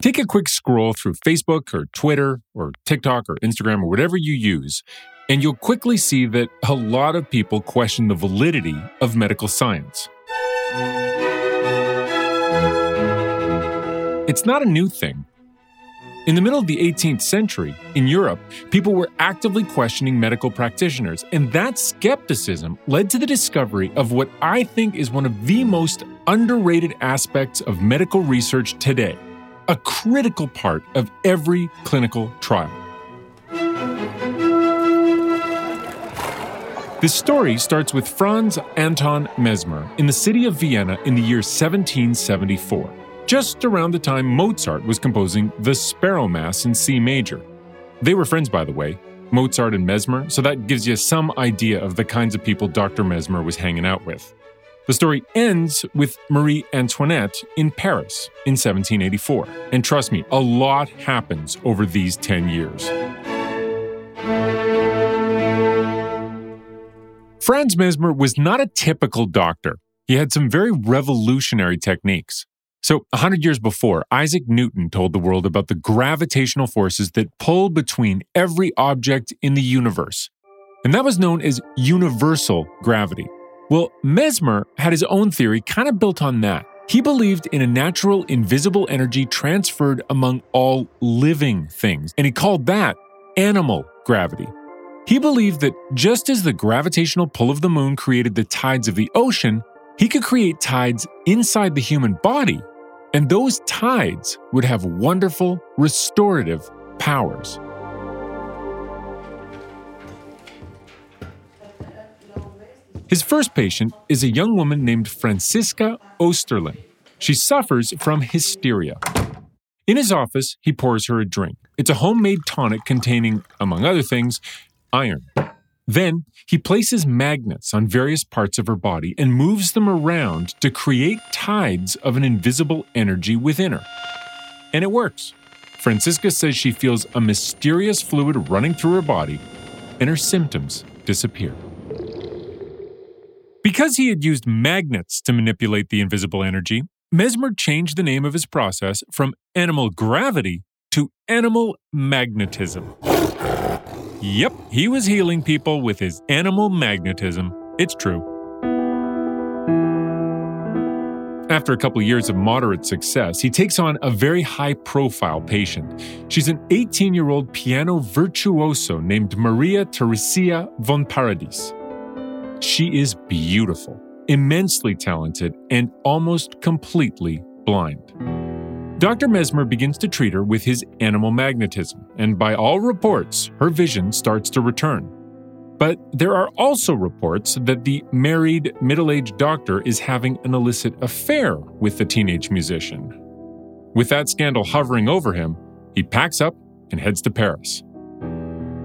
Take a quick scroll through Facebook or Twitter or TikTok or Instagram or whatever you use, and you'll quickly see that a lot of people question the validity of medical science. It's not a new thing. In the middle of the 18th century, in Europe, people were actively questioning medical practitioners, and that skepticism led to the discovery of what I think is one of the most underrated aspects of medical research today, a critical part of every clinical trial. This story starts with Franz Anton Mesmer in the city of Vienna in the year 1774 just around the time Mozart was composing the Sparrow Mass in C major. They were friends, by the way, Mozart and Mesmer, so that gives you some idea of the kinds of people Dr. Mesmer was hanging out with. The story ends with Marie Antoinette in Paris in 1784. And trust me, a lot happens over these 10 years. Franz Mesmer was not a typical doctor. He had some very revolutionary techniques. So, a hundred years before, Isaac Newton told the world about the gravitational forces that pull between every object in the universe. And that was known as universal gravity. Well, Mesmer had his own theory kind of built on that. He believed in a natural, invisible energy transferred among all living things, and he called that animal gravity. He believed that just as the gravitational pull of the moon created the tides of the ocean, he could create tides inside the human body and those tides would have wonderful restorative powers. His first patient is a young woman named Franziska Osterlin. She suffers from hysteria. In his office, he pours her a drink. It's a homemade tonic containing, among other things, iron. Then he places magnets on various parts of her body and moves them around to create tides of an invisible energy within her. And it works. Franziska says she feels a mysterious fluid running through her body, and her symptoms disappear. Because he had used magnets to manipulate the invisible energy, Mesmer changed the name of his process from animal gravity to animal magnetism. Yep, he was healing people with his animal magnetism. It's true. After a couple of years of moderate success, he takes on a very high profile patient. She's an 18 year old piano virtuoso named Maria Theresia von Paradis. She is beautiful, immensely talented, and almost completely blind. Dr. Mesmer begins to treat her with his animal magnetism, and by all reports, her vision starts to return. But there are also reports that the married, middle aged doctor is having an illicit affair with the teenage musician. With that scandal hovering over him, he packs up and heads to Paris.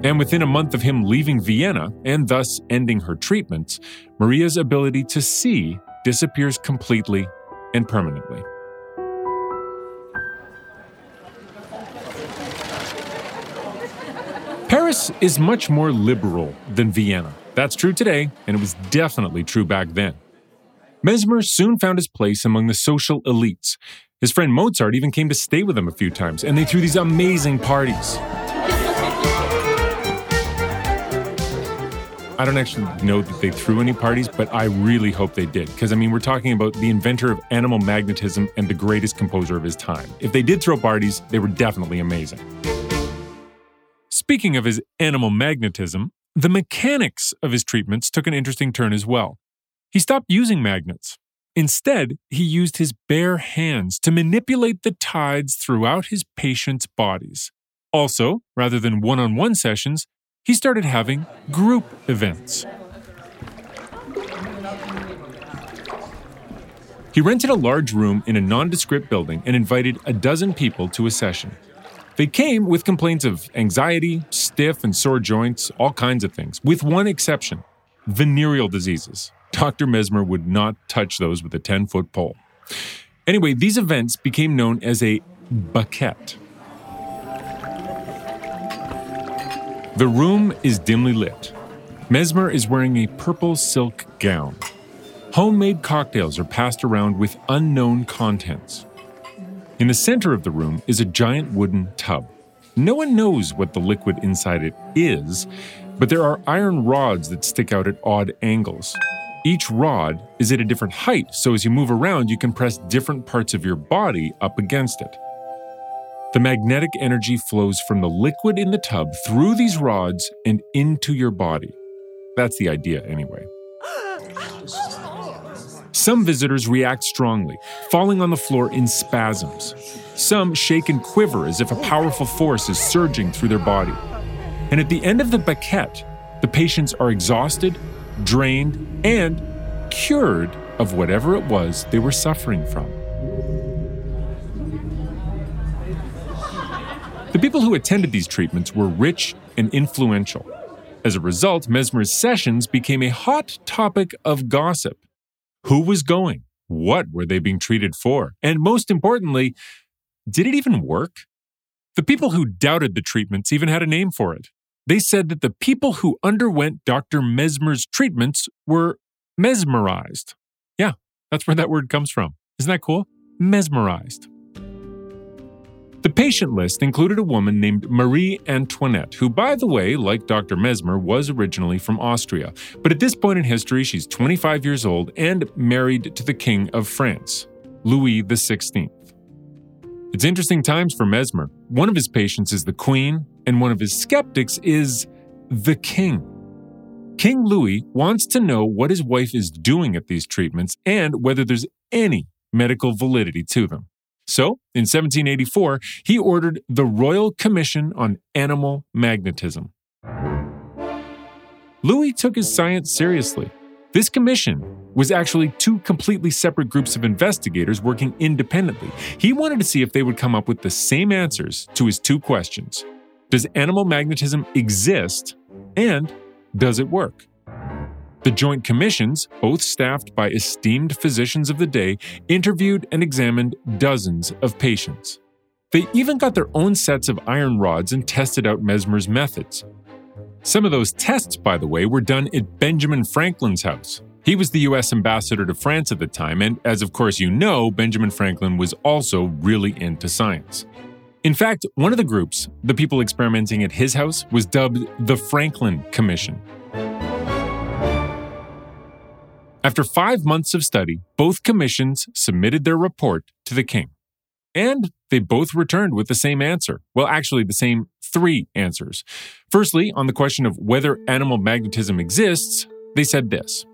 And within a month of him leaving Vienna and thus ending her treatments, Maria's ability to see disappears completely and permanently. Paris is much more liberal than Vienna. That's true today, and it was definitely true back then. Mesmer soon found his place among the social elites. His friend Mozart even came to stay with him a few times, and they threw these amazing parties. I don't actually know that they threw any parties, but I really hope they did. Because, I mean, we're talking about the inventor of animal magnetism and the greatest composer of his time. If they did throw parties, they were definitely amazing. Speaking of his animal magnetism, the mechanics of his treatments took an interesting turn as well. He stopped using magnets. Instead, he used his bare hands to manipulate the tides throughout his patients' bodies. Also, rather than one on one sessions, he started having group events. He rented a large room in a nondescript building and invited a dozen people to a session. They came with complaints of anxiety, stiff and sore joints, all kinds of things, with one exception venereal diseases. Dr. Mesmer would not touch those with a 10 foot pole. Anyway, these events became known as a baquet. The room is dimly lit. Mesmer is wearing a purple silk gown. Homemade cocktails are passed around with unknown contents. In the center of the room is a giant wooden tub. No one knows what the liquid inside it is, but there are iron rods that stick out at odd angles. Each rod is at a different height, so as you move around, you can press different parts of your body up against it. The magnetic energy flows from the liquid in the tub through these rods and into your body. That's the idea, anyway. Some visitors react strongly, falling on the floor in spasms. Some shake and quiver as if a powerful force is surging through their body. And at the end of the baquet, the patients are exhausted, drained, and cured of whatever it was they were suffering from. The people who attended these treatments were rich and influential. As a result, Mesmer's sessions became a hot topic of gossip. Who was going? What were they being treated for? And most importantly, did it even work? The people who doubted the treatments even had a name for it. They said that the people who underwent Dr. Mesmer's treatments were mesmerized. Yeah, that's where that word comes from. Isn't that cool? Mesmerized. The patient list included a woman named Marie Antoinette, who, by the way, like Dr. Mesmer, was originally from Austria. But at this point in history, she's 25 years old and married to the King of France, Louis XVI. It's interesting times for Mesmer. One of his patients is the Queen, and one of his skeptics is the King. King Louis wants to know what his wife is doing at these treatments and whether there's any medical validity to them. So, in 1784, he ordered the Royal Commission on Animal Magnetism. Louis took his science seriously. This commission was actually two completely separate groups of investigators working independently. He wanted to see if they would come up with the same answers to his two questions Does animal magnetism exist? And does it work? The Joint Commissions, both staffed by esteemed physicians of the day, interviewed and examined dozens of patients. They even got their own sets of iron rods and tested out Mesmer's methods. Some of those tests, by the way, were done at Benjamin Franklin's house. He was the US ambassador to France at the time, and as of course you know, Benjamin Franklin was also really into science. In fact, one of the groups, the people experimenting at his house, was dubbed the Franklin Commission. After five months of study, both commissions submitted their report to the king. And they both returned with the same answer. Well, actually, the same three answers. Firstly, on the question of whether animal magnetism exists, they said this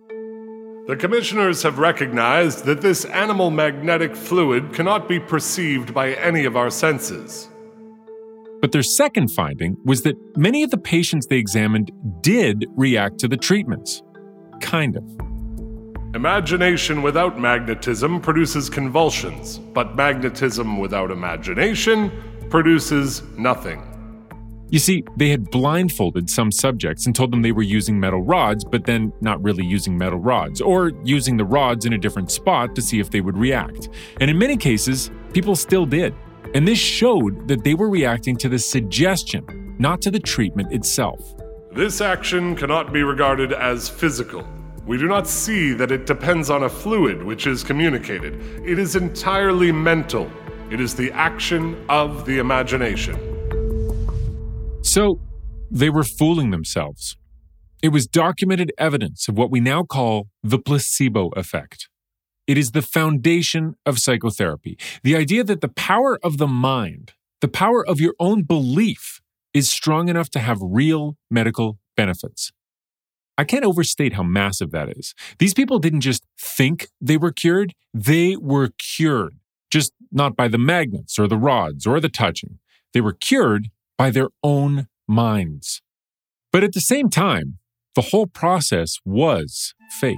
The commissioners have recognized that this animal magnetic fluid cannot be perceived by any of our senses. But their second finding was that many of the patients they examined did react to the treatments. Kind of. Imagination without magnetism produces convulsions, but magnetism without imagination produces nothing. You see, they had blindfolded some subjects and told them they were using metal rods, but then not really using metal rods, or using the rods in a different spot to see if they would react. And in many cases, people still did. And this showed that they were reacting to the suggestion, not to the treatment itself. This action cannot be regarded as physical. We do not see that it depends on a fluid which is communicated. It is entirely mental. It is the action of the imagination. So, they were fooling themselves. It was documented evidence of what we now call the placebo effect. It is the foundation of psychotherapy. The idea that the power of the mind, the power of your own belief, is strong enough to have real medical benefits. I can't overstate how massive that is. These people didn't just think they were cured, they were cured, just not by the magnets or the rods or the touching. They were cured by their own minds. But at the same time, the whole process was fake.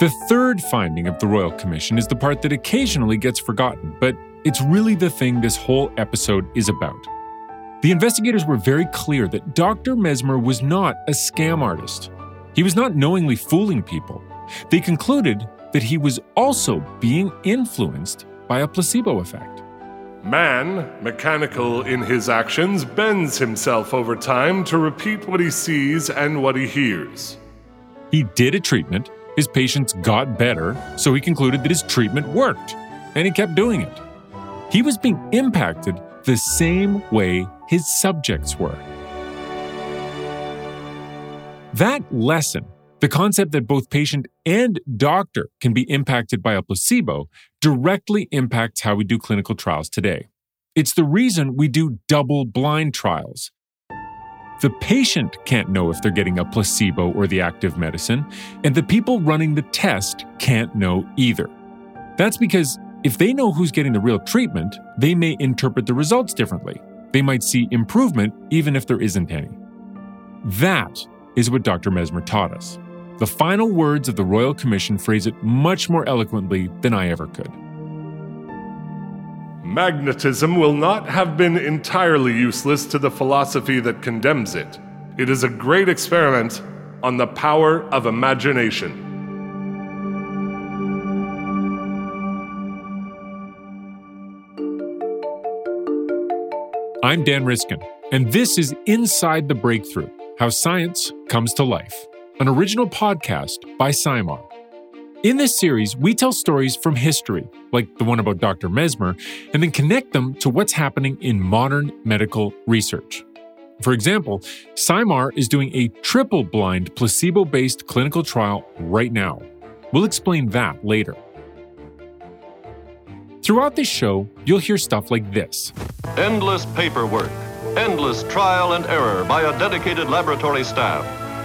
The third finding of the Royal Commission is the part that occasionally gets forgotten, but it's really the thing this whole episode is about. The investigators were very clear that Dr. Mesmer was not a scam artist. He was not knowingly fooling people. They concluded that he was also being influenced by a placebo effect. Man, mechanical in his actions, bends himself over time to repeat what he sees and what he hears. He did a treatment, his patients got better, so he concluded that his treatment worked. and he kept doing it. He was being impacted the same way his subjects were. That lesson, the concept that both patient and doctor can be impacted by a placebo, directly impacts how we do clinical trials today. It's the reason we do double blind trials. The patient can't know if they're getting a placebo or the active medicine, and the people running the test can't know either. That's because if they know who's getting the real treatment, they may interpret the results differently. They might see improvement even if there isn't any. That is what Dr. Mesmer taught us. The final words of the Royal Commission phrase it much more eloquently than I ever could. Magnetism will not have been entirely useless to the philosophy that condemns it. It is a great experiment on the power of imagination. I'm Dan Riskin, and this is Inside the Breakthrough How Science Comes to Life, an original podcast by SciMar. In this series, we tell stories from history, like the one about Dr. Mesmer, and then connect them to what's happening in modern medical research. For example, SciMar is doing a triple blind placebo based clinical trial right now. We'll explain that later. Throughout this show, you'll hear stuff like this Endless paperwork, endless trial and error by a dedicated laboratory staff.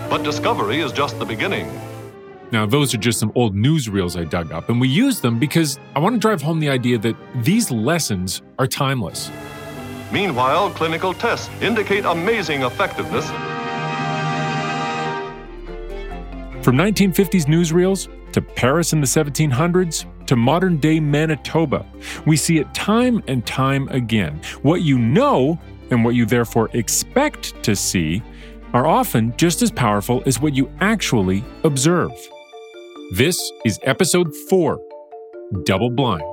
But discovery is just the beginning. Now, those are just some old newsreels I dug up, and we use them because I want to drive home the idea that these lessons are timeless. Meanwhile, clinical tests indicate amazing effectiveness. From 1950s newsreels to Paris in the 1700s to modern day Manitoba, we see it time and time again. What you know and what you therefore expect to see are often just as powerful as what you actually observe. This is episode 4 Double Blind.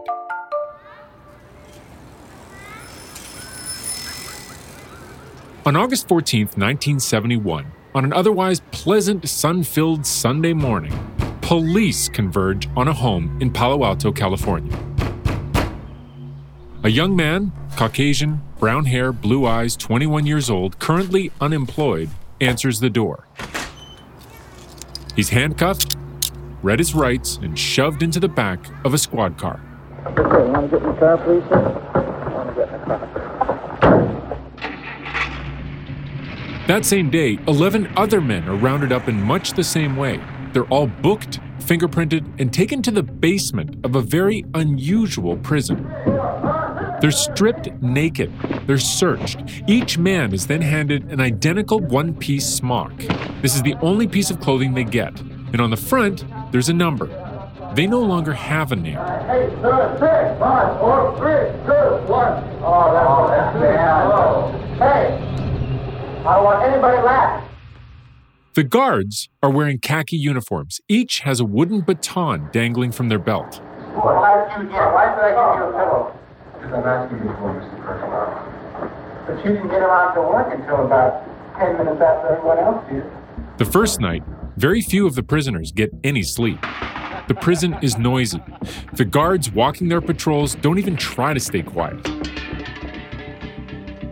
On August 14, 1971, on an otherwise pleasant, sun filled Sunday morning, police converge on a home in Palo Alto, California. A young man, Caucasian, brown hair, blue eyes, 21 years old, currently unemployed, answers the door. He's handcuffed, read his rights, and shoved into the back of a squad car. Okay, you want to get in the car, please, sir? I want to get in the car. That same day, 11 other men are rounded up in much the same way. They're all booked, fingerprinted, and taken to the basement of a very unusual prison. They're stripped naked. They're searched. Each man is then handed an identical one piece smock. This is the only piece of clothing they get. And on the front, there's a number. They no longer have a name. That's. Hey, I don't want anybody left. The guards are wearing khaki uniforms. Each has a wooden baton dangling from their belt. Why did you get? Why did I give you a pillow? Because I'm asking you for Mr. Kirkland. But you didn't get around to work until about ten minutes after everyone else did. The first night, very few of the prisoners get any sleep. The prison is noisy. The guards walking their patrols don't even try to stay quiet.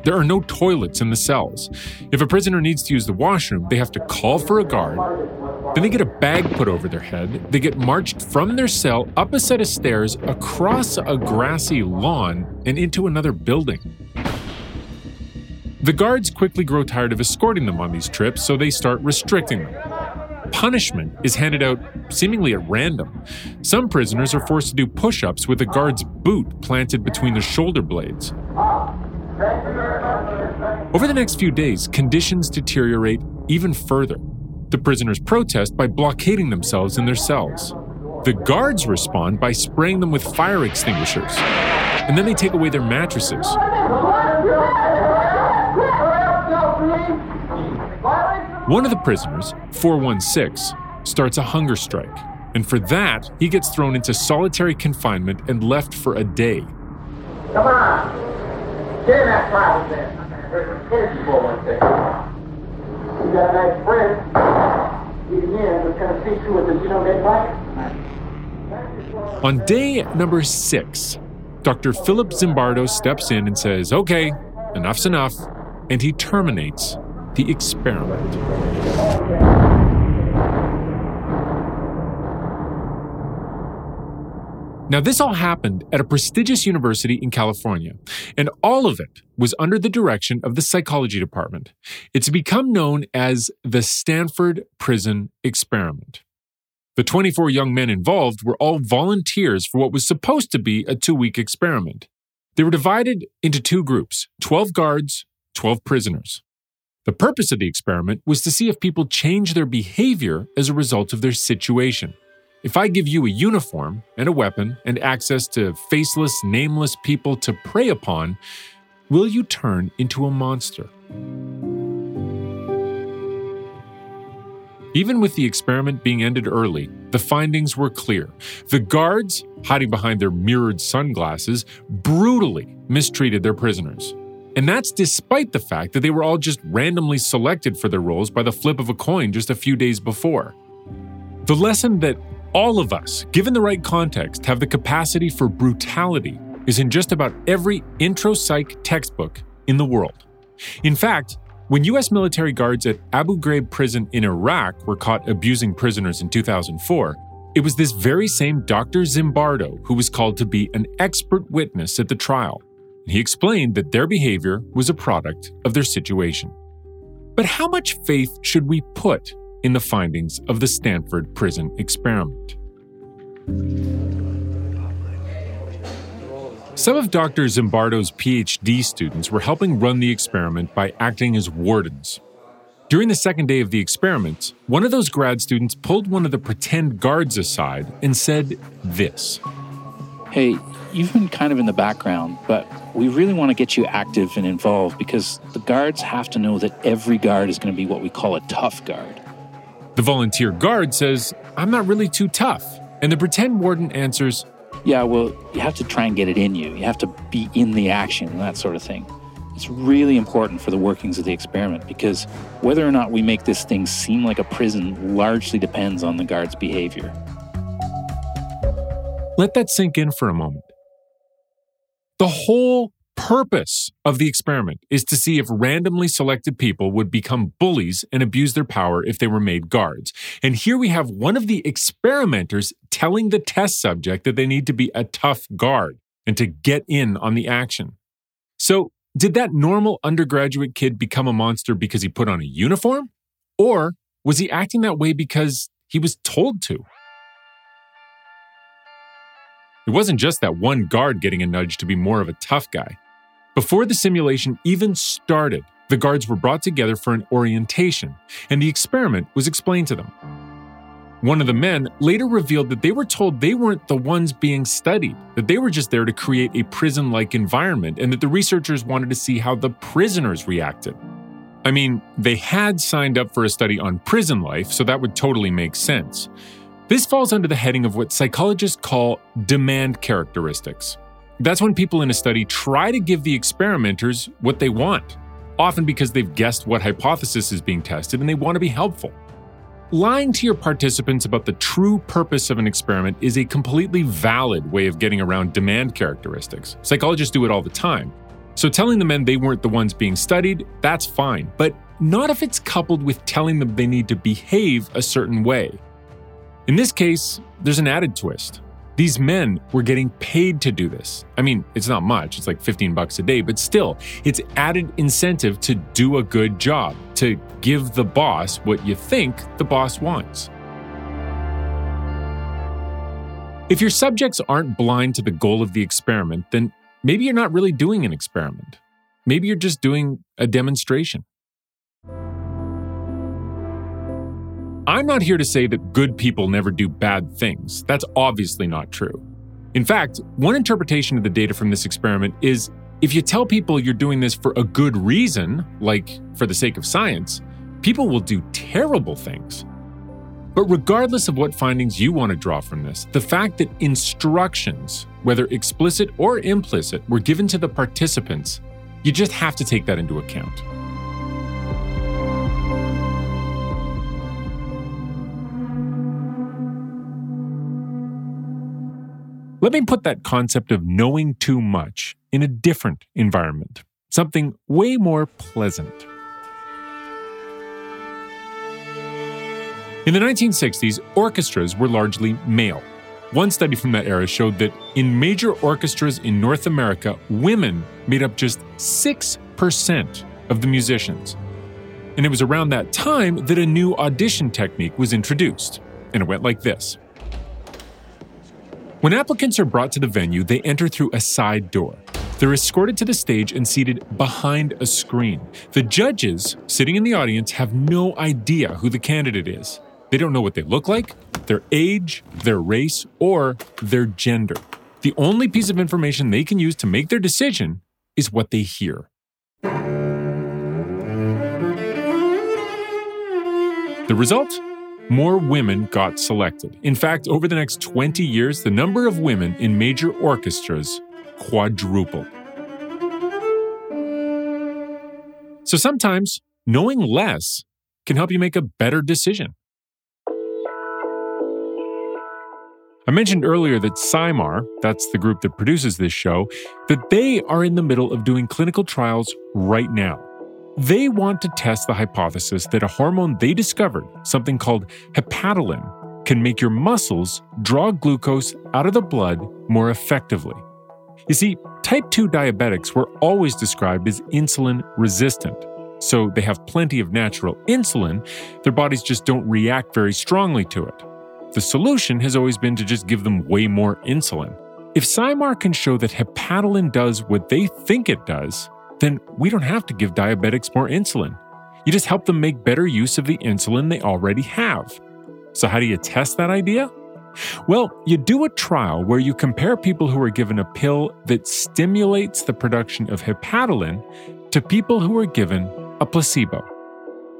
There are no toilets in the cells. If a prisoner needs to use the washroom, they have to call for a guard. Then they get a bag put over their head. They get marched from their cell up a set of stairs, across a grassy lawn, and into another building. The guards quickly grow tired of escorting them on these trips, so they start restricting them. Punishment is handed out seemingly at random. Some prisoners are forced to do push ups with a guard's boot planted between their shoulder blades. Over the next few days, conditions deteriorate even further. The prisoners protest by blockading themselves in their cells. The guards respond by spraying them with fire extinguishers. And then they take away their mattresses. One of the prisoners, 416, starts a hunger strike. And for that, he gets thrown into solitary confinement and left for a day. Come on. Get in that closet there. Here's you for one second. You got a nice friend. He's in, but gonna see to it that you don't get fired. On day number six, Dr. Philip Zimbardo steps in and says, Okay, enough's enough, and he terminates the experiment. Now, this all happened at a prestigious university in California, and all of it was under the direction of the psychology department. It's become known as the Stanford Prison Experiment. The 24 young men involved were all volunteers for what was supposed to be a two week experiment. They were divided into two groups 12 guards, 12 prisoners. The purpose of the experiment was to see if people change their behavior as a result of their situation. If I give you a uniform and a weapon and access to faceless, nameless people to prey upon, will you turn into a monster? Even with the experiment being ended early, the findings were clear. The guards, hiding behind their mirrored sunglasses, brutally mistreated their prisoners. And that's despite the fact that they were all just randomly selected for their roles by the flip of a coin just a few days before. The lesson that all of us, given the right context, have the capacity for brutality is in just about every intro psych textbook in the world. In fact, when U.S. military guards at Abu Ghraib prison in Iraq were caught abusing prisoners in 2004, it was this very same Dr. Zimbardo who was called to be an expert witness at the trial. He explained that their behavior was a product of their situation. But how much faith should we put in the findings of the Stanford prison experiment. Some of Dr. Zimbardo's PhD students were helping run the experiment by acting as wardens. During the second day of the experiment, one of those grad students pulled one of the pretend guards aside and said this Hey, you've been kind of in the background, but we really want to get you active and involved because the guards have to know that every guard is going to be what we call a tough guard. The volunteer guard says, I'm not really too tough. And the pretend warden answers, Yeah, well, you have to try and get it in you. You have to be in the action and that sort of thing. It's really important for the workings of the experiment because whether or not we make this thing seem like a prison largely depends on the guard's behavior. Let that sink in for a moment. The whole purpose of the experiment is to see if randomly selected people would become bullies and abuse their power if they were made guards. And here we have one of the experimenters telling the test subject that they need to be a tough guard and to get in on the action. So, did that normal undergraduate kid become a monster because he put on a uniform? Or was he acting that way because he was told to? It wasn't just that one guard getting a nudge to be more of a tough guy. Before the simulation even started, the guards were brought together for an orientation, and the experiment was explained to them. One of the men later revealed that they were told they weren't the ones being studied, that they were just there to create a prison like environment, and that the researchers wanted to see how the prisoners reacted. I mean, they had signed up for a study on prison life, so that would totally make sense. This falls under the heading of what psychologists call demand characteristics. That's when people in a study try to give the experimenters what they want, often because they've guessed what hypothesis is being tested and they want to be helpful. Lying to your participants about the true purpose of an experiment is a completely valid way of getting around demand characteristics. Psychologists do it all the time. So telling the men they weren't the ones being studied, that's fine, but not if it's coupled with telling them they need to behave a certain way. In this case, there's an added twist. These men were getting paid to do this. I mean, it's not much, it's like 15 bucks a day, but still, it's added incentive to do a good job, to give the boss what you think the boss wants. If your subjects aren't blind to the goal of the experiment, then maybe you're not really doing an experiment. Maybe you're just doing a demonstration. I'm not here to say that good people never do bad things. That's obviously not true. In fact, one interpretation of the data from this experiment is if you tell people you're doing this for a good reason, like for the sake of science, people will do terrible things. But regardless of what findings you want to draw from this, the fact that instructions, whether explicit or implicit, were given to the participants, you just have to take that into account. Let me put that concept of knowing too much in a different environment, something way more pleasant. In the 1960s, orchestras were largely male. One study from that era showed that in major orchestras in North America, women made up just 6% of the musicians. And it was around that time that a new audition technique was introduced. And it went like this When applicants are brought to the venue, they enter through a side door. They're escorted to the stage and seated behind a screen. The judges, sitting in the audience, have no idea who the candidate is. They don't know what they look like, their age, their race, or their gender. The only piece of information they can use to make their decision is what they hear. The result? More women got selected. In fact, over the next 20 years, the number of women in major orchestras quadrupled. So sometimes knowing less can help you make a better decision. I mentioned earlier that SciMar, that's the group that produces this show, that they are in the middle of doing clinical trials right now. They want to test the hypothesis that a hormone they discovered, something called hepatalin, can make your muscles draw glucose out of the blood more effectively. You see, type 2 diabetics were always described as insulin resistant. So they have plenty of natural insulin, their bodies just don't react very strongly to it. The solution has always been to just give them way more insulin. If SciMar can show that hepatalin does what they think it does, then we don't have to give diabetics more insulin. You just help them make better use of the insulin they already have. So, how do you test that idea? Well, you do a trial where you compare people who are given a pill that stimulates the production of hepatalin to people who are given a placebo.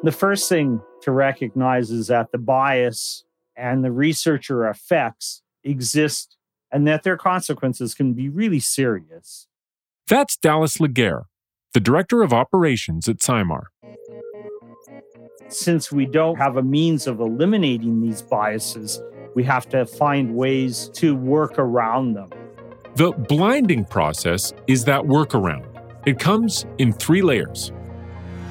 The first thing to recognize is that the bias and the researcher effects exist and that their consequences can be really serious. That's Dallas Laguerre, the director of operations at SciMar. Since we don't have a means of eliminating these biases, we have to find ways to work around them. The blinding process is that workaround. It comes in three layers.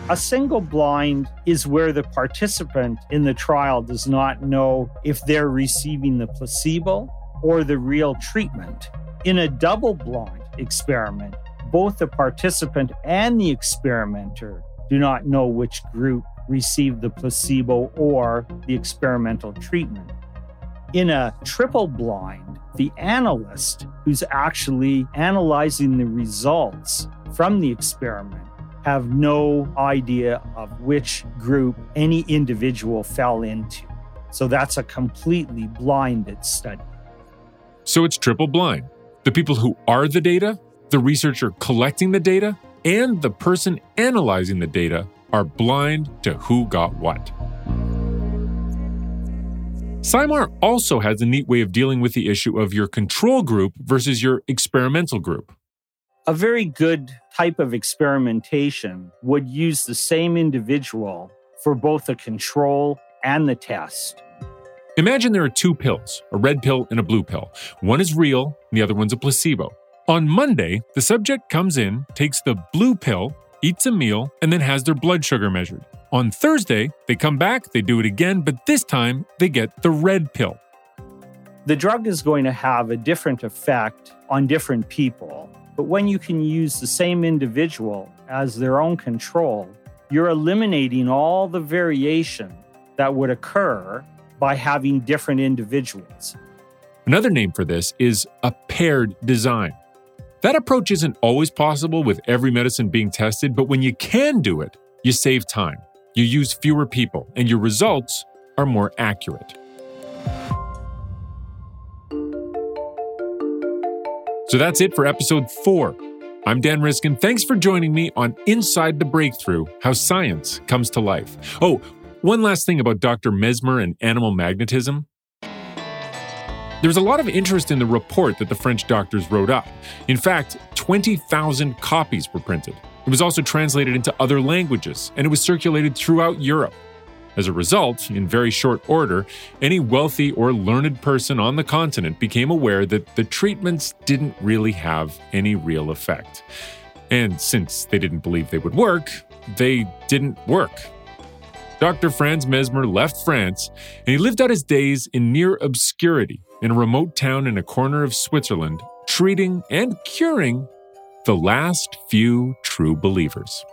A single blind is where the participant in the trial does not know if they're receiving the placebo or the real treatment. In a double blind experiment, both the participant and the experimenter do not know which group received the placebo or the experimental treatment. In a triple blind, the analyst who's actually analyzing the results from the experiment have no idea of which group any individual fell into. So that's a completely blinded study. So it's triple blind. The people who are the data, the researcher collecting the data, and the person analyzing the data are blind to who got what. SciMar also has a neat way of dealing with the issue of your control group versus your experimental group. A very good type of experimentation would use the same individual for both the control and the test. Imagine there are two pills, a red pill and a blue pill. One is real, and the other one's a placebo. On Monday, the subject comes in, takes the blue pill, eats a meal, and then has their blood sugar measured. On Thursday, they come back, they do it again, but this time they get the red pill. The drug is going to have a different effect on different people. But when you can use the same individual as their own control, you're eliminating all the variation that would occur by having different individuals. Another name for this is a paired design. That approach isn't always possible with every medicine being tested, but when you can do it, you save time. You use fewer people, and your results are more accurate. So that's it for episode four. I'm Dan Riskin. Thanks for joining me on Inside the Breakthrough How Science Comes to Life. Oh, one last thing about Dr. Mesmer and animal magnetism. There was a lot of interest in the report that the French doctors wrote up. In fact, 20,000 copies were printed. It was also translated into other languages, and it was circulated throughout Europe. As a result, in very short order, any wealthy or learned person on the continent became aware that the treatments didn't really have any real effect. And since they didn't believe they would work, they didn't work. Dr. Franz Mesmer left France and he lived out his days in near obscurity in a remote town in a corner of Switzerland, treating and curing the last few true believers.